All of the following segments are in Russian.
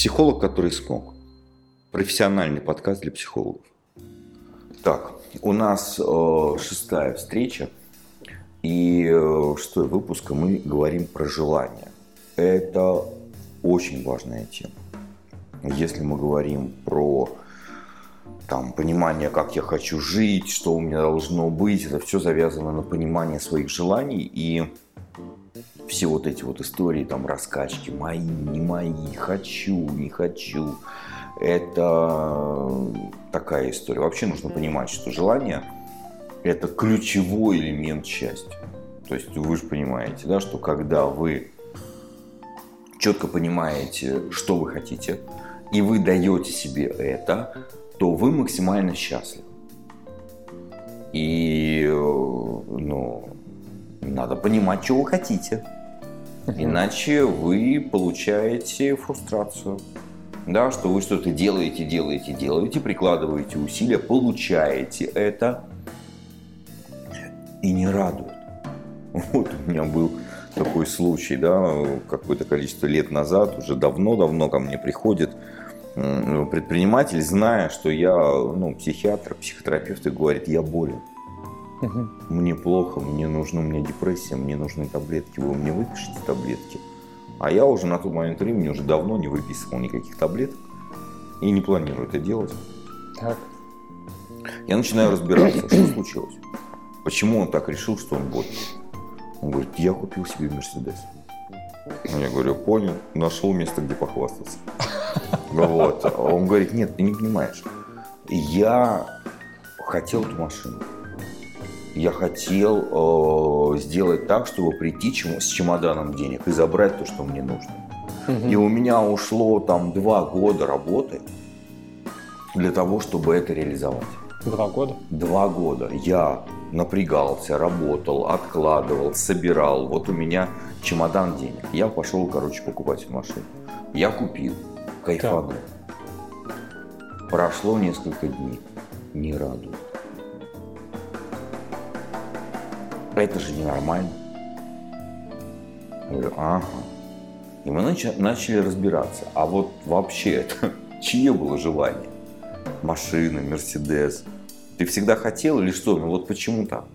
Психолог, который смог. Профессиональный подкаст для психологов. Так, у нас э, шестая встреча. И э, шестой выпуск, мы говорим про желание. Это очень важная тема. Если мы говорим про там, понимание, как я хочу жить, что у меня должно быть, это все завязано на понимание своих желаний и все вот эти вот истории, там, раскачки, мои, не мои, хочу, не хочу, это такая история. Вообще нужно понимать, что желание – это ключевой элемент счастья. То есть вы же понимаете, да, что когда вы четко понимаете, что вы хотите, и вы даете себе это, то вы максимально счастливы. И, ну, надо понимать, что вы хотите. Иначе вы получаете фрустрацию. Да, что вы что-то делаете, делаете, делаете, прикладываете усилия, получаете это и не радует. Вот у меня был такой случай, да, какое-то количество лет назад, уже давно-давно ко мне приходит предприниматель, зная, что я ну, психиатр, психотерапевт, и говорит, я болен. Угу. Мне плохо, мне нужна, у меня депрессия, мне нужны таблетки, вы мне выпишите таблетки. А я уже на тот момент времени уже давно не выписывал никаких таблеток и не планирую это делать. Так. Я начинаю разбираться, что случилось. Почему он так решил, что он болен. Он говорит, я купил себе Мерседес. Я говорю, понял, нашел место, где похвастаться. Вот. Он говорит, нет, ты не понимаешь. Я хотел эту машину я хотел э, сделать так, чтобы прийти чему, с чемоданом денег и забрать то, что мне нужно. Угу. И у меня ушло там два года работы для того, чтобы это реализовать. Два года? Два года. Я напрягался, работал, откладывал, собирал. Вот у меня чемодан денег. Я пошел, короче, покупать машину. Я купил, кайфанул. Прошло несколько дней. Не радует. Это же ненормально. Я говорю, ага. И мы начали разбираться. А вот вообще это чье было желание? Машина, Мерседес. Ты всегда хотел или что? Ну вот почему так?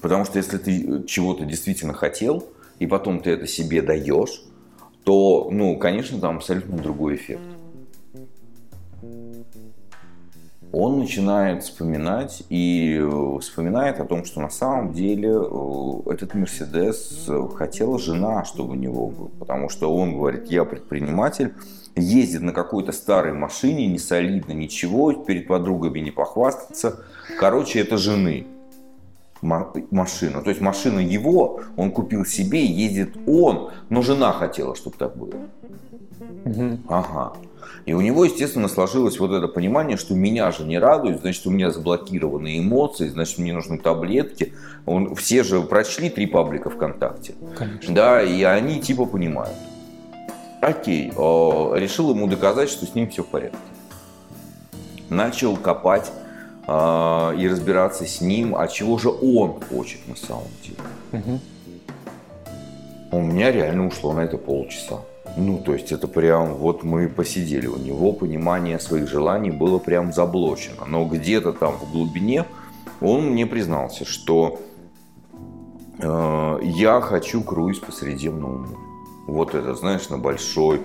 Потому что если ты чего-то действительно хотел, и потом ты это себе даешь, то, ну, конечно, там абсолютно другой эффект. Он начинает вспоминать и э, вспоминает о том, что на самом деле э, этот Мерседес хотела жена, чтобы у него был. Потому что он говорит, я предприниматель, ездит на какой-то старой машине, не солидно, ничего, перед подругами не похвастаться. Короче, это жены машина. То есть машина его, он купил себе, ездит он, но жена хотела, чтобы так было. Угу. Ага. И у него, естественно, сложилось вот это понимание, что меня же не радует, значит, у меня заблокированы эмоции, значит, мне нужны таблетки. Он, все же прочли три паблика ВКонтакте. Конечно. Да, и они типа понимают. Окей, о, решил ему доказать, что с ним все в порядке. Начал копать э, и разбираться с ним, а чего же он хочет на самом деле. Угу. У меня реально ушло на это полчаса. Ну, то есть это прям, вот мы посидели, у него понимание своих желаний было прям заблочено. Но где-то там в глубине он мне признался, что э, я хочу круиз по Средиземному морю. Вот это, знаешь, на большой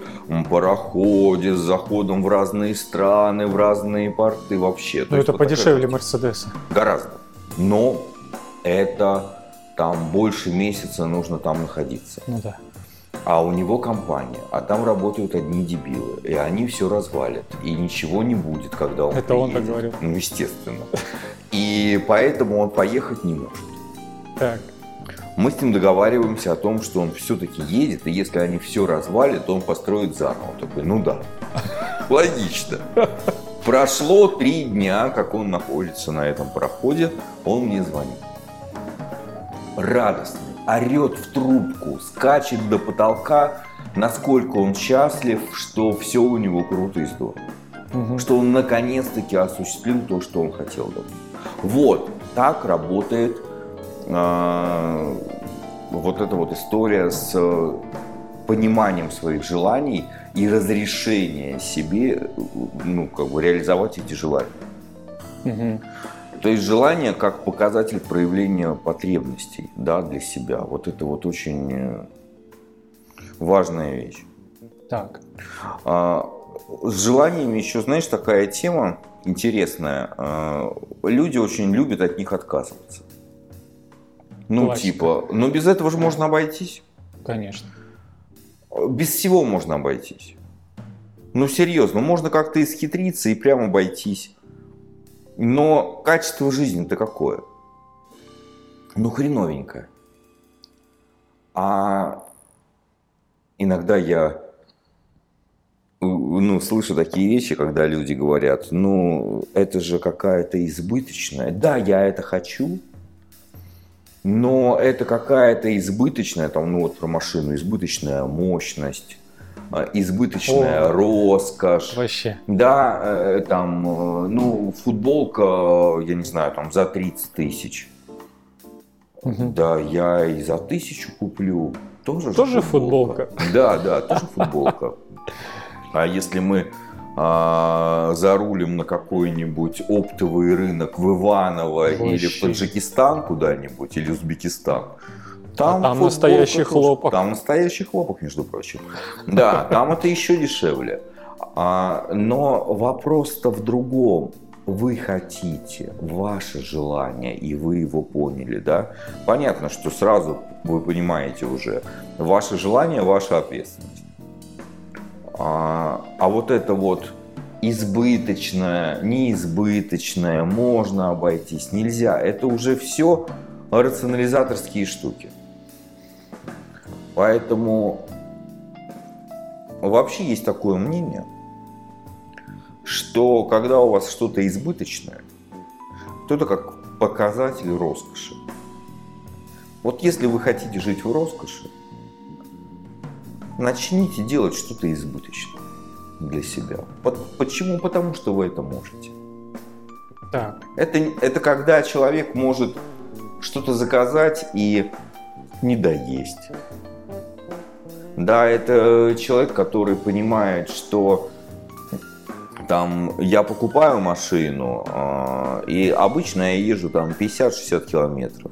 пароходе с заходом в разные страны, в разные порты вообще. Ну, это вот подешевле Мерседеса. Гораздо. Но это там больше месяца нужно там находиться. Ну да а у него компания, а там работают одни дебилы, и они все развалят, и ничего не будет, когда он Это приедет. он так говорил? Ну, естественно. И поэтому он поехать не может. Так. Мы с ним договариваемся о том, что он все-таки едет, и если они все развалят, то он построит заново. Он такой, ну да, логично. Прошло три дня, как он находится на этом пароходе, он мне звонит. Радостный орет в трубку, скачет до потолка, насколько он счастлив, что все у него круто и здорово. Угу. Что он наконец-таки осуществил то, что он хотел. Вот, так работает э, вот эта вот история с пониманием своих желаний и разрешение себе, ну, как бы реализовать эти желания. Мгм. То есть желание как показатель проявления потребностей да, для себя. Вот это вот очень э, важная вещь. Так. А, С желаниями еще, знаешь, такая тема интересная. А, Люди очень любят от них отказываться. Ну, Классика. типа, но без этого же можно обойтись. Конечно. Без всего можно обойтись. Ну, серьезно, можно как-то исхитриться и прям обойтись. Но качество жизни-то какое? Ну, хреновенькое. А иногда я ну, слышу такие вещи, когда люди говорят, ну, это же какая-то избыточная. Да, я это хочу, но это какая-то избыточная, там, ну вот про машину, избыточная мощность, э, избыточная О. роскошь. Вообще. Да, э, там, э, ну, футболка, я не знаю, там, за 30 тысяч. Мгм. Да, я и за тысячу куплю. Тоже, же Тоже футболка. Да, да, тоже футболка. А если мы а, зарулим на какой-нибудь оптовый рынок в Иваново или в Вообще. Таджикистан куда-нибудь, или Узбекистан, там, А там настоящий хлопок. Там настоящий хлопок, между прочим. Да, там это еще дешевле. А, но вопрос-то в другом. Вы хотите, ваше желание, и вы его поняли, да? Понятно, что сразу вы понимаете уже, ваше желание, ваша ответственность. А, а вот это вот избыточное, неизбыточное, можно обойтись, нельзя. Это уже все рационализаторские штуки. Поэтому вообще есть такое мнение, что когда у вас что-то избыточное, то это как показатель роскоши. Вот если вы хотите жить в роскоши, начните делать что-то избыточное для себя. Почему? Потому что вы это можете. Так. Это, это когда человек может что-то заказать и не доесть. Да, это человек, который понимает, что там я покупаю машину, а, и обычно я езжу там 50-60 километров.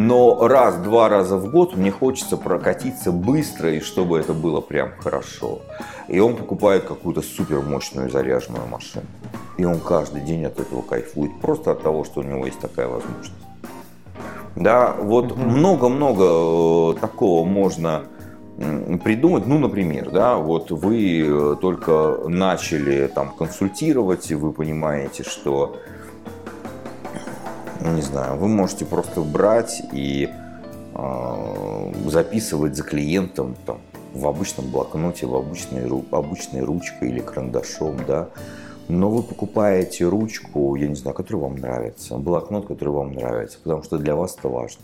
Но раз-два раза в год мне хочется прокатиться быстро, и чтобы это было прям хорошо. И он покупает какую-то супер мощную заряженную машину. И он каждый день от этого кайфует. Просто от того, что у него есть такая возможность. Да, вот много-много э, такого можно придумать. Ну, например, да, вот вы э, только начали там консультировать, и вы понимаете, что не знаю, вы можете просто брать и э, записывать за клиентом там, в обычном блокноте, в обычной, обычной ручкой или карандашом, да. Но вы покупаете ручку, я не знаю, которая вам нравится, блокнот, который вам нравится, потому что для вас это важно.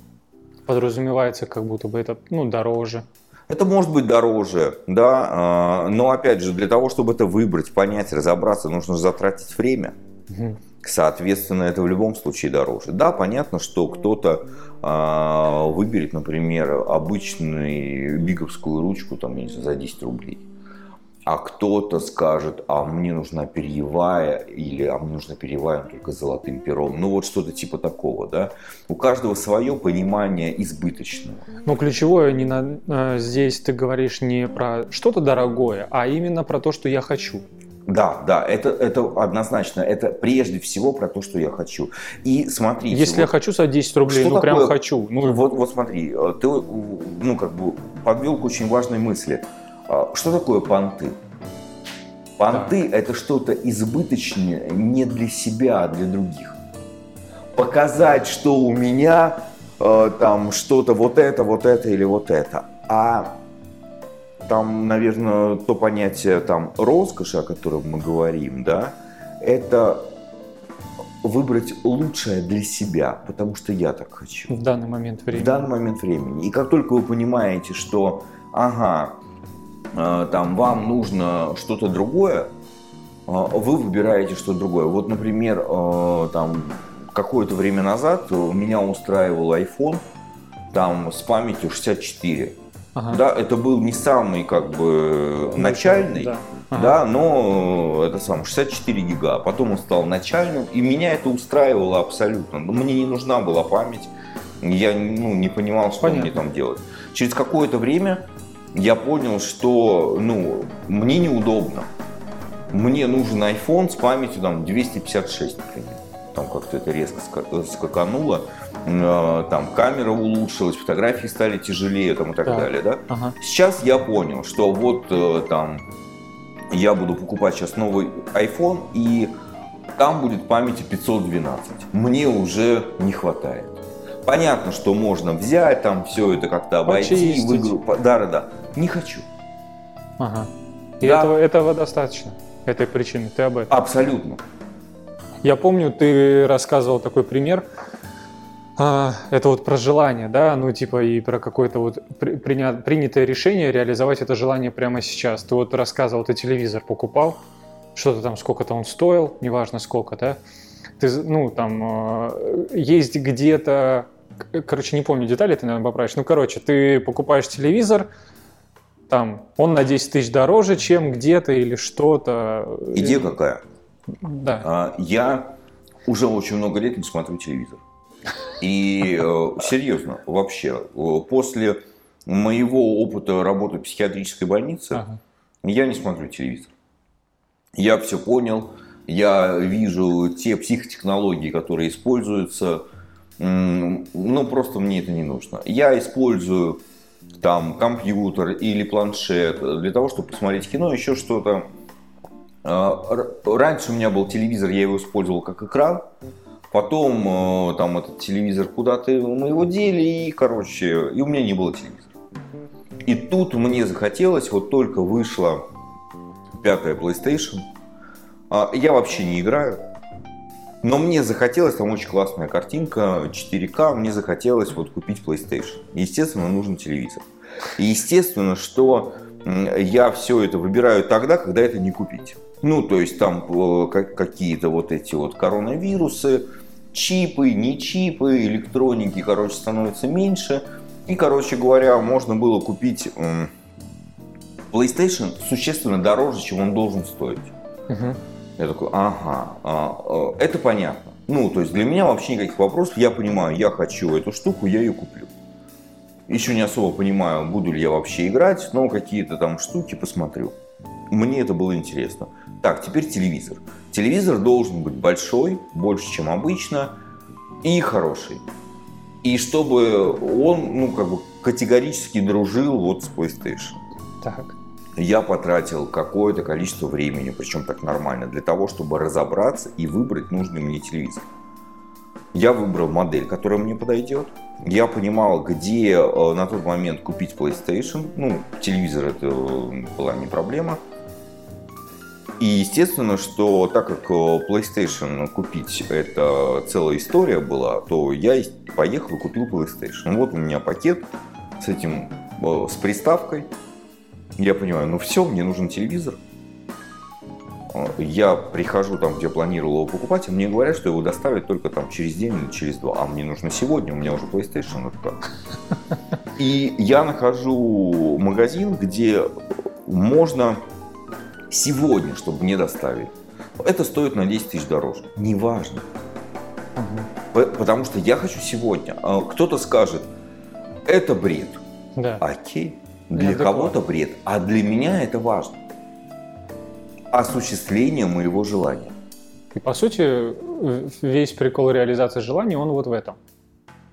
Подразумевается, как будто бы это, ну, дороже. Это может быть дороже, да, а, но опять же, для того, чтобы это выбрать, понять, разобраться, нужно же затратить время. Мгм. Соответственно, это в любом случае дороже. Да, понятно, что кто-то а, выберет, например, обычную биговскую ручку там, я не знаю, за 10 рублей. А кто-то скажет, а мне нужна перьевая, или а мне нужна перьевая только золотым пером. Ну вот что-то типа такого, да. У каждого свое понимание избыточного. Но ключевое не на, э, здесь ты говоришь не про что-то дорогое, а именно про то, что я хочу. Да, да, это, это однозначно. Это прежде всего про то, что я хочу. И смотрите. Если я вот- хочу за 10 рублей, Что ну прям такое? хочу. Ну, вот, вот смотри, ты ну, как бы подвел к очень важной мысли. А, Что такое понты? Понты – это что-то избыточное не для себя, а для других. Показать, что у меня э, там что-то вот это, вот это или вот это. А там, наверное, то понятие там роскоши, о котором мы говорим, да, это выбрать лучшее для себя, потому что я так хочу в данный момент времени. в данный момент времени. И как только вы понимаете, что, ага, э, там вам нужно что-то другое, э, вы выбираете что-то другое. Вот, например, э, там какое-то время назад меня устраивал iPhone там с памятью 64 Ага. Да, это был не самый как бы ну, начальный, да. Ага. да, но это сам 64 гига. Потом он стал начальным, и меня это устраивало абсолютно. Мне не нужна была память, я ну, не понимал, что Понятно. мне там делать. Через какое-то время я понял, что ну, мне неудобно. Мне нужен iPhone с памятью там 256, например. Там как-то это резко скакануло. Э, там камера улучшилась, фотографии стали тяжелее там, и так, так. далее. Да? Ага. Сейчас я понял, что вот э, там я буду покупать сейчас новый iPhone, и там будет памяти 512. Мне уже не хватает. Понятно, что можно взять, там все это как-то обойти, в игру. Да, да, да. Не хочу. Ага. И да. этого, этого достаточно, этой причины. Ты об этом. Абсолютно. Я помню, ты рассказывал такой пример, а, это вот про желание, да, ну типа и про какое-то вот приня, принятое решение реализовать это желание прямо сейчас. Ты вот рассказывал, ты телевизор покупал, что-то там, сколько-то он стоил, неважно сколько, да. Ты, ну там, а, есть где-то, короче, не помню детали, ты, наверное, поправишь. Ну, короче, ты покупаешь телевизор, там, он на 10 тысяч дороже, чем где-то или что-то. Идея какая? Да. А, я уже очень много лет не смотрю телевизор. И э, серьезно, вообще, э, после моего опыта работы в психиатрической больнице, ага. я не смотрю телевизор. Я все понял, я вижу те психотехнологии, которые используются, ну просто мне это не нужно. Я использую там компьютер или планшет для того, чтобы посмотреть кино, еще что-то. А, раньше у меня был телевизор, я его использовал как экран. Потом э, там этот телевизор куда-то мы его дели, и, короче, и у меня не было телевизора. И тут мне захотелось, вот только вышла пятая PlayStation, а, я вообще не играю, но мне захотелось, там очень классная картинка, 4К, мне захотелось вот купить PlayStation. Естественно, нужен телевизор. И естественно, что я все это выбираю тогда, когда это не купить. Ну, то есть там э, какие-то вот эти вот коронавирусы, чипы, не чипы, электроники, короче, становится меньше. И, короче говоря, можно было купить PlayStation существенно дороже, чем он должен стоить. Угу. Я такой, ага, а, а, это понятно. Ну, то есть для меня вообще никаких вопросов. Я понимаю, я хочу эту штуку, я ее куплю. Еще не особо понимаю, буду ли я вообще играть, но какие-то там штуки посмотрю. Мне это было интересно. Так, теперь телевизор. Телевизор должен быть большой, больше, чем обычно, и хороший. И чтобы он, ну, как бы категорически дружил вот с PlayStation. Так. Я потратил какое-то количество времени, причем так нормально, для того, чтобы разобраться и выбрать нужный мне телевизор. Я выбрал модель, которая мне подойдет. Я понимал, где э, на тот момент купить PlayStation. Ну, телевизор это э, была не проблема. И естественно, что так как э, PlayStation купить это целая история была, то я поехал и купил PlayStation. Вот у меня пакет с этим, э, с приставкой. Я понимаю, ну все, мне нужен телевизор. Э, я прихожу там, где планировал его покупать, и мне говорят, что его доставят только там через день или через два. А мне нужно сегодня, у меня уже PlayStation. И я нахожу магазин, где можно сегодня, чтобы мне доставили, это стоит на 10 тысяч дороже. Неважно. Угу. Потому что я хочу сегодня. А кто-то скажет, это бред. Да. Окей. Для кого-то бред. А для меня это важно. Осуществление моего желания. И по сути, весь прикол реализации желания, он вот в этом.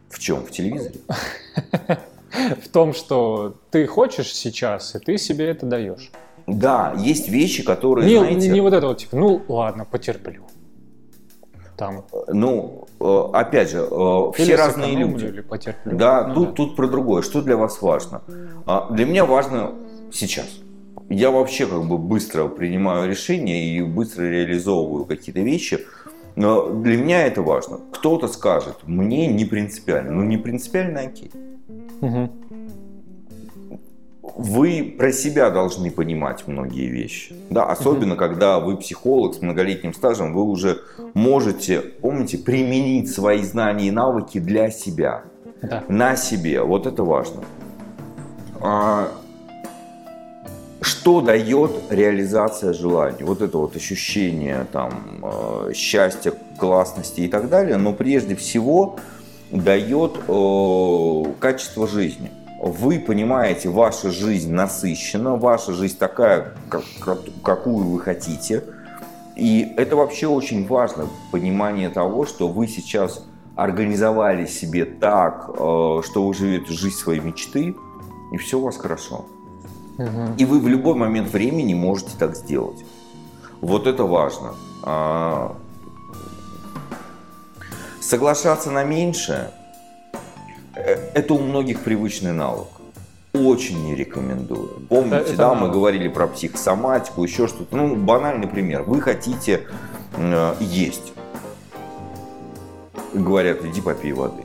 В чем? В телевизоре? В том, что ты хочешь сейчас, и ты себе это даешь. Да, есть вещи, которые, не, знаете... Не вот это вот, типа, ну ладно, потерплю. Там. Ну, э, опять же, э, все разные люди. Или потерплю. Да, ну, тут, да, тут про другое. Что для вас важно? А, для меня важно сейчас. Я вообще как бы быстро принимаю решения и быстро реализовываю какие-то вещи. Но для меня это важно. Кто-то скажет, мне не принципиально. Ну, не принципиально, окей. Угу вы про себя должны понимать многие вещи. Да, особенно, mm когда вы психолог с многолетним стажем, вы уже можете, помните, применить свои знания и навыки для себя. Да. На себе. Вот это важно. А, что дает реализация желаний? Вот это вот ощущение там э, счастья, классности и так далее, но прежде всего дает э, качество жизни. Вы понимаете, ваша жизнь насыщена, ваша жизнь такая, как, какую вы хотите. И это вообще очень важно, понимание того, что вы сейчас организовали себе так, э, что вы живете жизнь своей мечты, и все у вас хорошо. Угу. И вы в любой момент времени можете так сделать. Вот это важно. А, соглашаться на меньшее это у многих привычный навык. Очень не рекомендую. Помните, это, это да, мы говорили про психосоматику, еще что-то. Ну, банальный пример. Вы хотите э, есть. Говорят, иди попей воды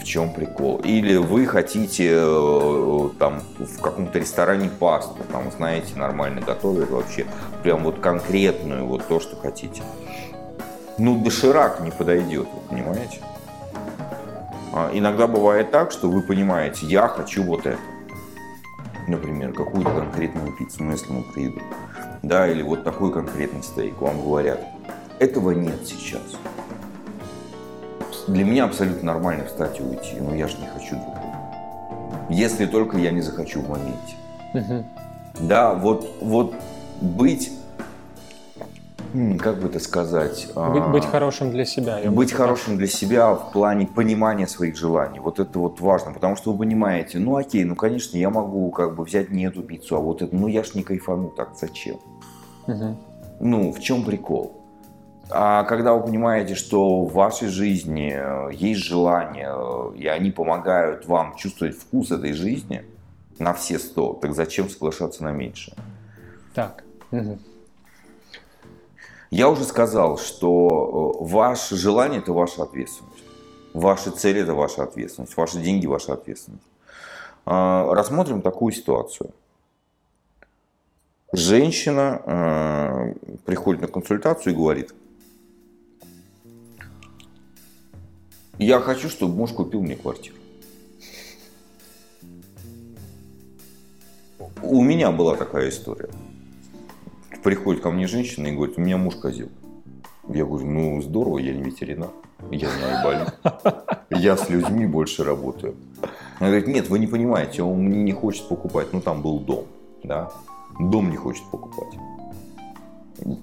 в чем прикол. Или вы хотите э, там в каком-то ресторане пасту, там, знаете, нормально готовят вообще, прям вот конкретную, вот то, что хотите. Ну, доширак не подойдет, вы понимаете? А иногда бывает так, что вы понимаете, я хочу вот это. Например, какую-то конкретную пиццу, ну, если мы приедут. Да, или вот такой конкретный стейк. Вам говорят, этого нет сейчас для меня абсолютно нормально встать и уйти, но я же не хочу другого. Если только я не захочу в моменте. Угу. Да, вот, вот быть, как бы это сказать... Быть, быть хорошим для себя. Быть хорошим для себя в плане понимания своих желаний. Вот это вот важно, потому что вы понимаете, ну окей, ну конечно, я могу как бы взять не эту пиццу, а вот эту, ну я ж не кайфану так, зачем? Угу. Ну, в чем прикол? А когда вы понимаете, что в вашей жизни э, есть желание, э, и они помогают вам чувствовать вкус этой жизни на все сто, так зачем соглашаться на меньшее? Так. Угу. Я уже сказал, что э, ваше желание – это ваша ответственность. Ваши цели – это ваша ответственность. Ваши деньги – ваша ответственность. А, рассмотрим такую ситуацию. Женщина приходит на консультацию и говорит – Я хочу, чтобы муж купил мне квартиру. У меня была такая история. Приходит ко мне женщина и говорит, у меня муж козел. Я говорю, ну здорово, я не ветеринар, я не айболит. Я с людьми больше работаю. Она говорит, нет, вы не понимаете, он мне не хочет покупать. Ну там был дом, да. Дом не хочет покупать.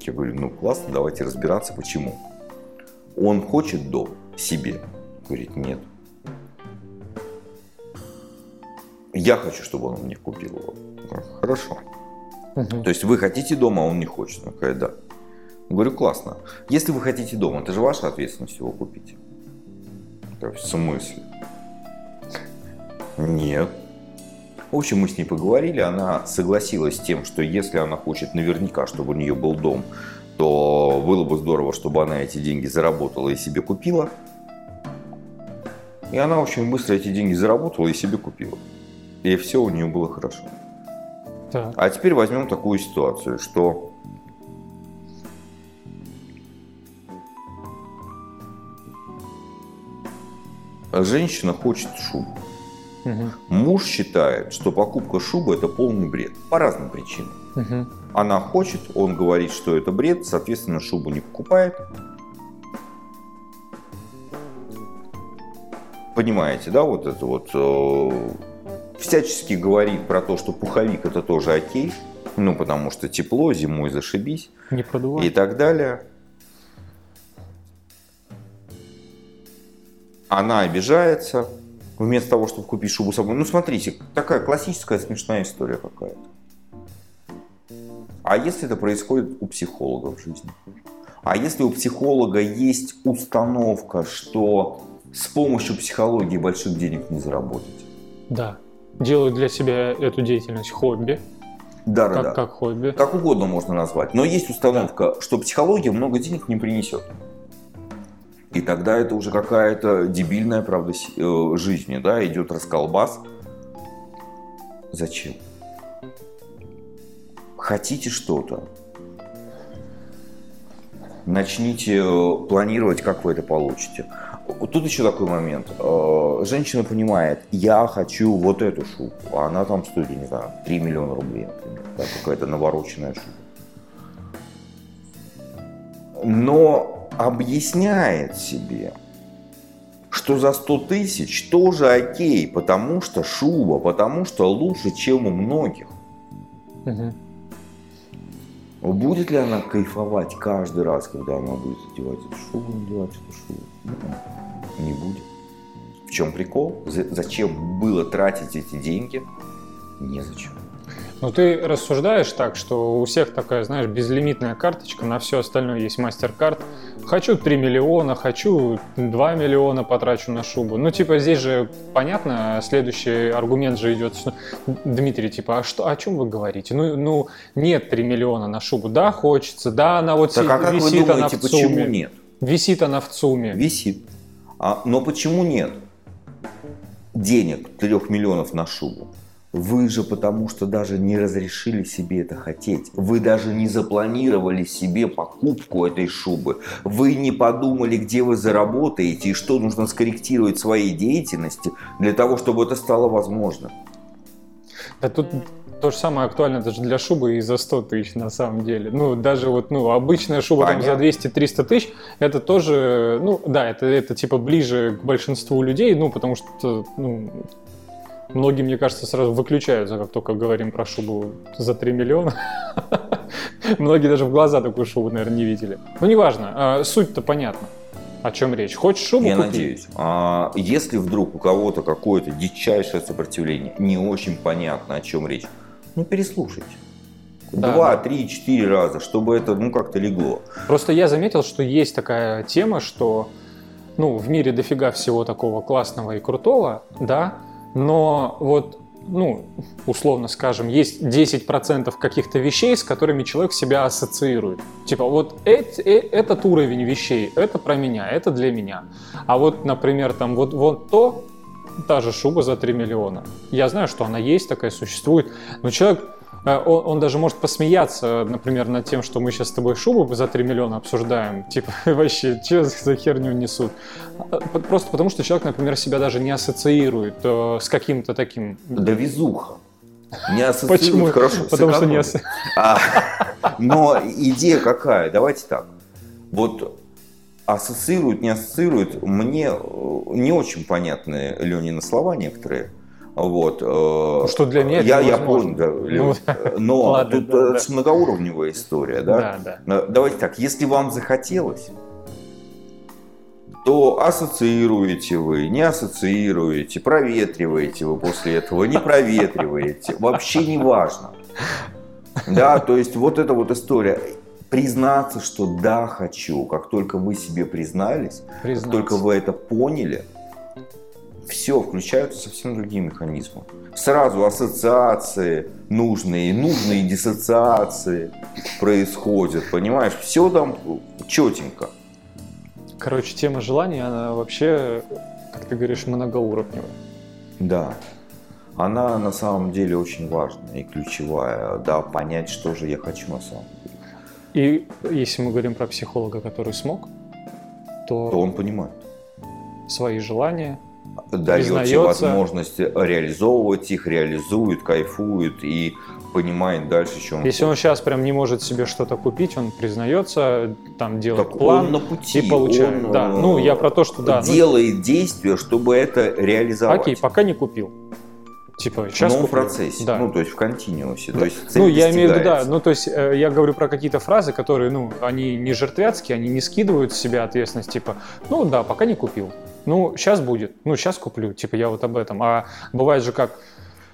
Я говорю, ну классно, давайте разбираться, почему. Он хочет дом себе, Говорит, нет. Я хочу, чтобы он мне купил его. Хорошо. Угу. То есть вы хотите дома, а он не хочет. Он говорит, да. Говорю, классно. Если вы хотите дома, это же ваша ответственность его купить. в смысле? Нет. В общем, мы с ней поговорили, она согласилась с тем, что если она хочет наверняка, чтобы у нее был дом, то было бы здорово, чтобы она эти деньги заработала и себе купила. И она очень быстро эти деньги заработала и себе купила. И все у нее было хорошо. Так. А теперь возьмем такую ситуацию, что женщина хочет шубу. Угу. Муж считает, что покупка шубы это полный бред. По разным причинам. Угу. Она хочет, он говорит, что это бред, соответственно, шубу не покупает. понимаете, да, вот это вот э, всячески говорит про то, что пуховик это тоже окей, ну, потому что тепло, зимой зашибись. Не продувай. И так далее. Она обижается, вместо того, чтобы купить шубу собой. Ну, смотрите, такая классическая смешная история какая-то. А если это происходит у психолога в жизни? А если у психолога есть установка, что с помощью психологии больших денег не заработать. Да. Делают для себя эту деятельность хобби. Да, как, да, как хобби. Как угодно можно назвать. Но есть установка, да. что психология много денег не принесет. И тогда это уже какая-то дебильная правда э, жизни, да, идет расколбас. Зачем? Хотите что-то? Начните э, планировать, как вы это получите. Тут еще такой момент. Э, женщина понимает, я хочу вот эту шубу, а она там стоит, не знаю, 3 миллиона рублей, например. Да, какая-то навороченная шуба. Но объясняет себе, что за 100 тысяч тоже окей, потому что шуба, потому что лучше, чем у многих. Угу. Будет ли она кайфовать каждый раз, когда она будет одевать эту шубу, надевать эту шубу? Не будет. В чем прикол? Зачем было тратить эти деньги? Незачем. Ну, ты рассуждаешь так, что у всех такая, знаешь, безлимитная карточка, на все остальное есть мастер-карт. Хочу 3 миллиона, хочу 2 миллиона потрачу на шубу. Ну, типа, здесь же понятно, следующий аргумент же идет, что, Дмитрий, типа, а что, о чем вы говорите? Ну, ну, нет 3 миллиона на шубу. Да, хочется, да, она вот так, а висит думаете, она в ЦУМе. почему нет? Висит она в ЦУМе. Висит. А, но почему нет денег 3 миллионов на шубу? Вы же потому что даже не разрешили себе это хотеть. Вы даже не запланировали себе покупку этой шубы. Вы не подумали, где вы заработаете и что нужно скорректировать в своей деятельности для того, чтобы это стало возможным. Да тут то же самое актуально даже для шубы и за 100 тысяч на самом деле. Ну, даже вот, ну, обычная шуба там за 200-300 тысяч, это тоже, ну, да, это, это типа ближе к большинству людей, ну, потому что, ну, Многие, мне кажется, сразу выключаются, как только говорим про шубу за 3 миллиона. Многие даже в глаза такую шубу, наверное, не видели. Ну, неважно, а, суть-то понятна. О чем речь? Хочешь шубу Я купи? надеюсь. А если вдруг у кого-то какое-то дичайшее сопротивление, не очень понятно, о чем речь, ну переслушайте. Да, Два, три, четыре раза, чтобы это ну как-то легло. Просто я заметил, что есть такая тема, что ну, в мире дофига всего такого классного и крутого, да, но вот ну, условно скажем, есть 10% каких-то вещей, с которыми человек себя ассоциирует. Типа, вот эт, э, этот уровень вещей, это про меня, это для меня. А вот, например, там вот, вот то, та же шуба за 3 миллиона. Я знаю, что она есть, такая существует, но человек Э, он, он даже может посмеяться, например, над тем, что мы сейчас с тобой шубу за 3 миллиона обсуждаем. Типа, вообще, что за херню несут? А, просто потому, что человек, например, себя даже не ассоциирует э, с каким-то таким... Да везуха. Не ассоциирует Почему? хорошо Потому что не а, Но идея какая? Давайте так. Вот ассоциируют, не ассоциируют, мне э, не очень понятны Ленины слова некоторые. Вот. Э, что для меня я, я понял, ну, но ладно, тут да, да. многоуровневая история, да? Да, да. Давайте так, если вам захотелось, то ассоциируете вы, не ассоциируете, проветриваете вы после этого, не проветриваете, вообще не важно. Да, то есть вот эта вот история. Признаться, что да, хочу, как только вы себе признались, Признаться. как только вы это поняли – все, включаются совсем другие механизмы. Сразу ассоциации нужные, нужные диссоциации происходят, понимаешь? Все там четенько. Короче, тема желания, она вообще, как ты говоришь, многоуровневая. Да. Она на самом деле очень важная и ключевая, да, понять, что же я хочу на самом деле. И если мы говорим про психолога, который смог, то, то он понимает свои желания, даете возможность реализовывать их, реализует, кайфует и понимает дальше, он Если он сейчас прям не может себе что-то купить, он признается, там делает так план он на пути, и получает. Он, да. Ну, я про то, что да. Ну, делает ну, действия, чтобы это реализовать. Окей, пока не купил. Типа, сейчас Но в процессе, да. ну, то есть в континуусе. Да. То есть ну, я имею в виду, да, ну, то есть э, я говорю про какие-то фразы, которые, ну, они не жертвятские, они не скидывают с себя ответственность, типа, ну, да, пока не купил. Ну, сейчас будет, ну, сейчас куплю, типа, я вот об этом. А бывает же как,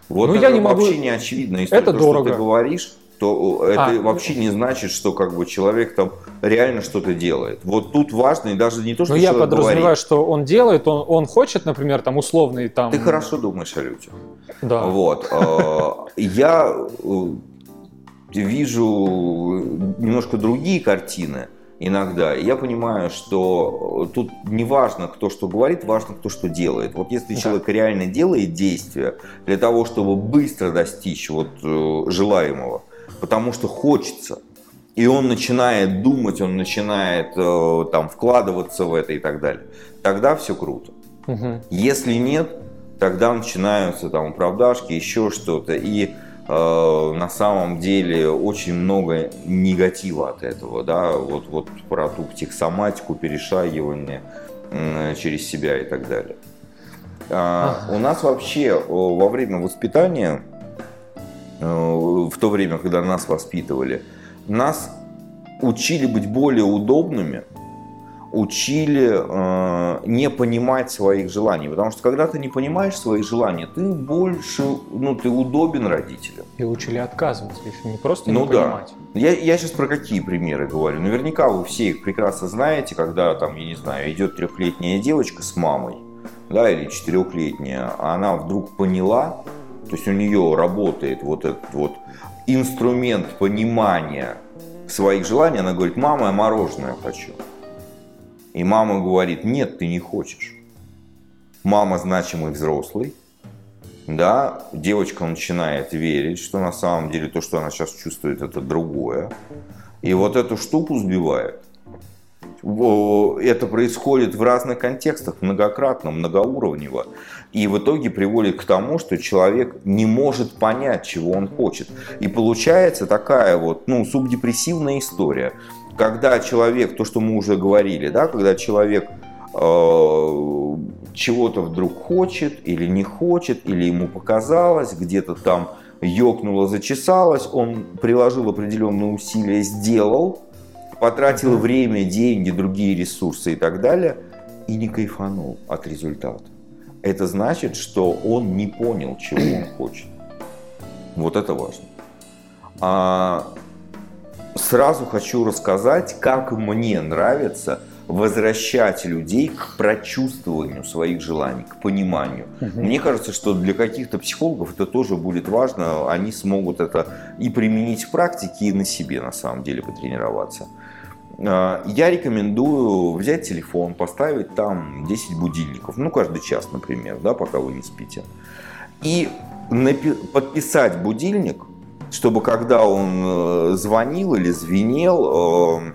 вот ну, я не могу... вообще не очевидно. Это то, дорого. Что ты говоришь, то это а, вообще не значит, что как бы человек там реально что-то делает. Вот тут важно, и даже не то, что Но я подразумеваю, говорит. что он делает, он, он хочет, например, там условный там... Ты хорошо думаешь о людях. Да. Вот. Э, я э, вижу немножко другие картины иногда. Я понимаю, что тут не важно, кто что говорит, важно, кто что делает. Вот если да. человек реально делает действия для того, чтобы быстро достичь вот э, желаемого, потому что хочется, и он начинает думать, он начинает э, там вкладываться в это и так далее, тогда все круто. Угу. Если нет, тогда начинаются там оправдашки, еще что-то. И э, на самом деле очень много негатива от этого, да, вот, вот про ту психосоматику, перешагивание э, через себя и так далее. А, у нас вообще во время воспитания, в то время, когда нас воспитывали, нас учили быть более удобными, учили э, не понимать своих желаний. Потому что когда ты не понимаешь свои желания, ты больше, ну, ты удобен родителям. И учили отказываться, если не просто ну, не да. понимать. Я, я сейчас про какие примеры говорю. Наверняка вы все их прекрасно знаете, когда там, я не знаю, идет трехлетняя девочка с мамой, да, или четырехлетняя, а она вдруг поняла, то есть у нее работает вот этот вот инструмент понимания своих желаний, она говорит, мама, я мороженое хочу. И мама говорит, нет, ты не хочешь. Мама значимый взрослый, да, девочка начинает верить, что на самом деле то, что она сейчас чувствует, это другое. И вот эту штуку сбивает. Это происходит в разных контекстах, многократно, многоуровнево. И в итоге приводит к тому, что человек не может понять, чего он хочет. И получается такая вот, ну, субдепрессивная история когда человек, то, что мы уже говорили, да, когда человек э, чего-то вдруг хочет или не хочет, или ему показалось, где-то там ёкнуло, зачесалось, он приложил определенные усилия, сделал, потратил время, деньги, другие ресурсы и так далее, и не кайфанул от результата. Это значит, что он не понял, чего он хочет. Вот это важно. А сразу хочу рассказать, как мне нравится возвращать людей к прочувствованию своих желаний, к пониманию. Угу. Мне кажется, что для каких-то психологов это тоже будет важно. Они смогут это и применить в практике, и на себе на самом деле потренироваться. А, я рекомендую взять телефон, поставить там 10 будильников, ну каждый час, например, да, пока вы не спите, и подписать будильник чтобы когда он э, звонил или звенел, э,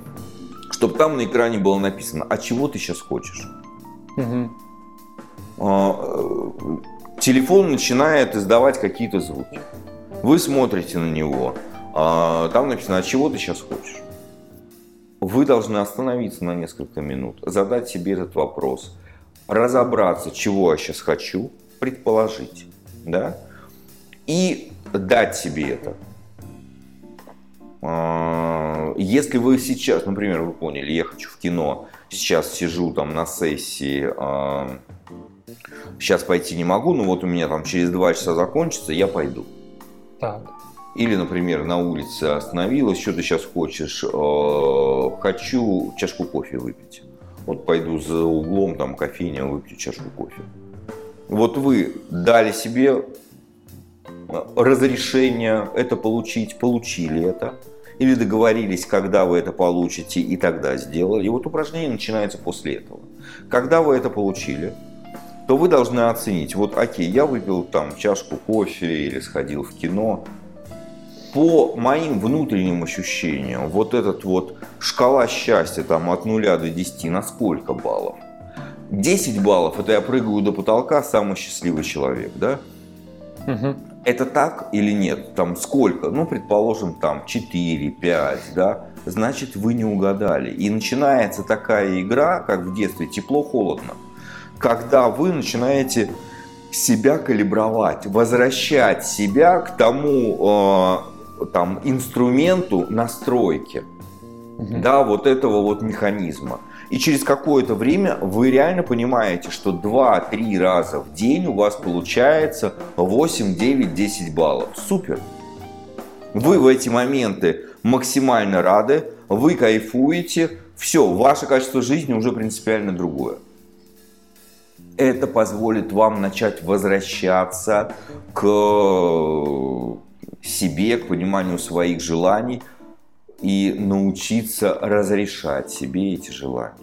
чтобы там на экране было написано, а чего ты сейчас хочешь? Угу. Телефон начинает издавать какие-то звуки. Вы смотрите на него, а, там написано, а чего ты сейчас хочешь? Вы должны остановиться на несколько минут, задать себе этот вопрос, разобраться, чего я сейчас хочу, предположить, да, и дать себе это. А, если вы сейчас, например, вы поняли, я хочу в кино, сейчас сижу там на сессии, сейчас а, пойти не могу, но вот у меня там через два часа закончится, я пойду. Так. Или, например, на улице остановилась, что ты сейчас хочешь, а, хочу чашку кофе выпить. Вот пойду за углом, там кофейня, выпью чашку кофе. Вот вы дали себе разрешение это получить, получили это, или договорились, когда вы это получите, и тогда сделали. И вот упражнение начинается после этого. Когда вы это получили, то вы должны оценить, вот окей, я выпил там чашку кофе или сходил в кино, по моим внутренним ощущениям, вот этот вот шкала счастья там от 0 до 10 на сколько баллов? 10 баллов, это я прыгаю до потолка, самый счастливый человек, да? Угу это так или нет? Там сколько? Ну, предположим, там 4, 5, да? Значит, вы не угадали. И начинается такая игра, как в детстве, тепло-холодно. Когда вы начинаете себя калибровать, возвращать себя к тому э, там, инструменту настройки, угу. да, вот этого вот механизма. И через какое-то время вы реально понимаете, что 2-3 раза в день у вас получается 8, 9, 10 баллов. Супер! Вы в эти моменты максимально рады, вы кайфуете, все, ваше качество жизни уже принципиально другое. Это позволит вам начать возвращаться к себе, к пониманию своих желаний, и научиться разрешать себе эти желания.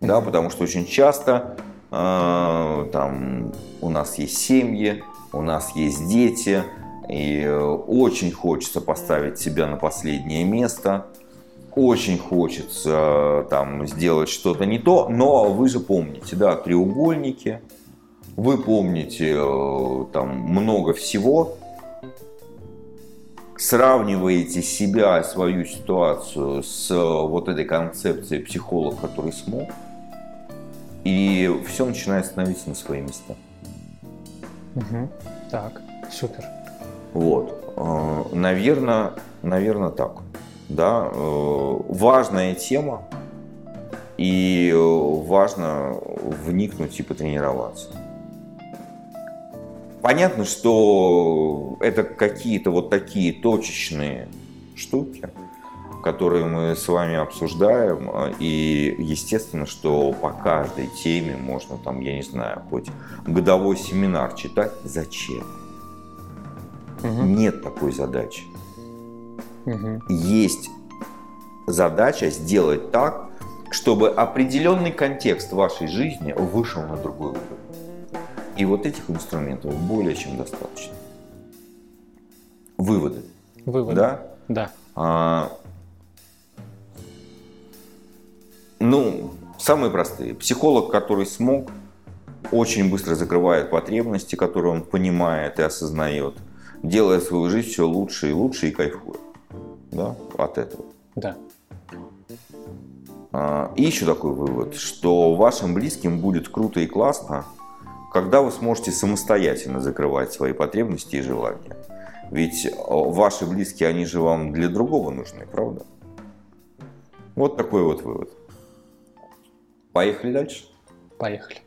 Да, потому что очень часто э, там у нас есть семьи, у нас есть дети, И э, очень хочется поставить себя на последнее место. Очень хочется э, там сделать что-то не то, но вы же помните, да, треугольники, вы помните э, там много всего, сравниваете себя, свою ситуацию с вот этой концепцией психолог, который смог, и все начинает становиться на свои места. Угу. Так, супер. Вот, наверное, наверное так. Да, э, важная тема, и важно вникнуть и потренироваться. Понятно, что это какие-то вот такие точечные штуки, которые мы с вами обсуждаем, и естественно, что по каждой теме можно там, я не знаю, хоть годовой семинар читать. Зачем? Угу. Нет такой задачи. Угу. Есть задача сделать так, чтобы определенный контекст вашей жизни вышел на другой уровень. И вот этих инструментов более чем достаточно. Выводы. Выводы. Да? Да. А, ну, самые простые. Психолог, который смог, очень быстро закрывает потребности, которые он понимает и осознает, делая свою жизнь все лучше и лучше и кайфует да, от этого. Да. А, и еще такой вывод, что вашим близким будет круто и классно, когда вы сможете самостоятельно закрывать свои потребности и желания. Ведь э, ваши близкие, они же вам для другого нужны, правда? Вот такой вот вывод. Поехали дальше? Поехали.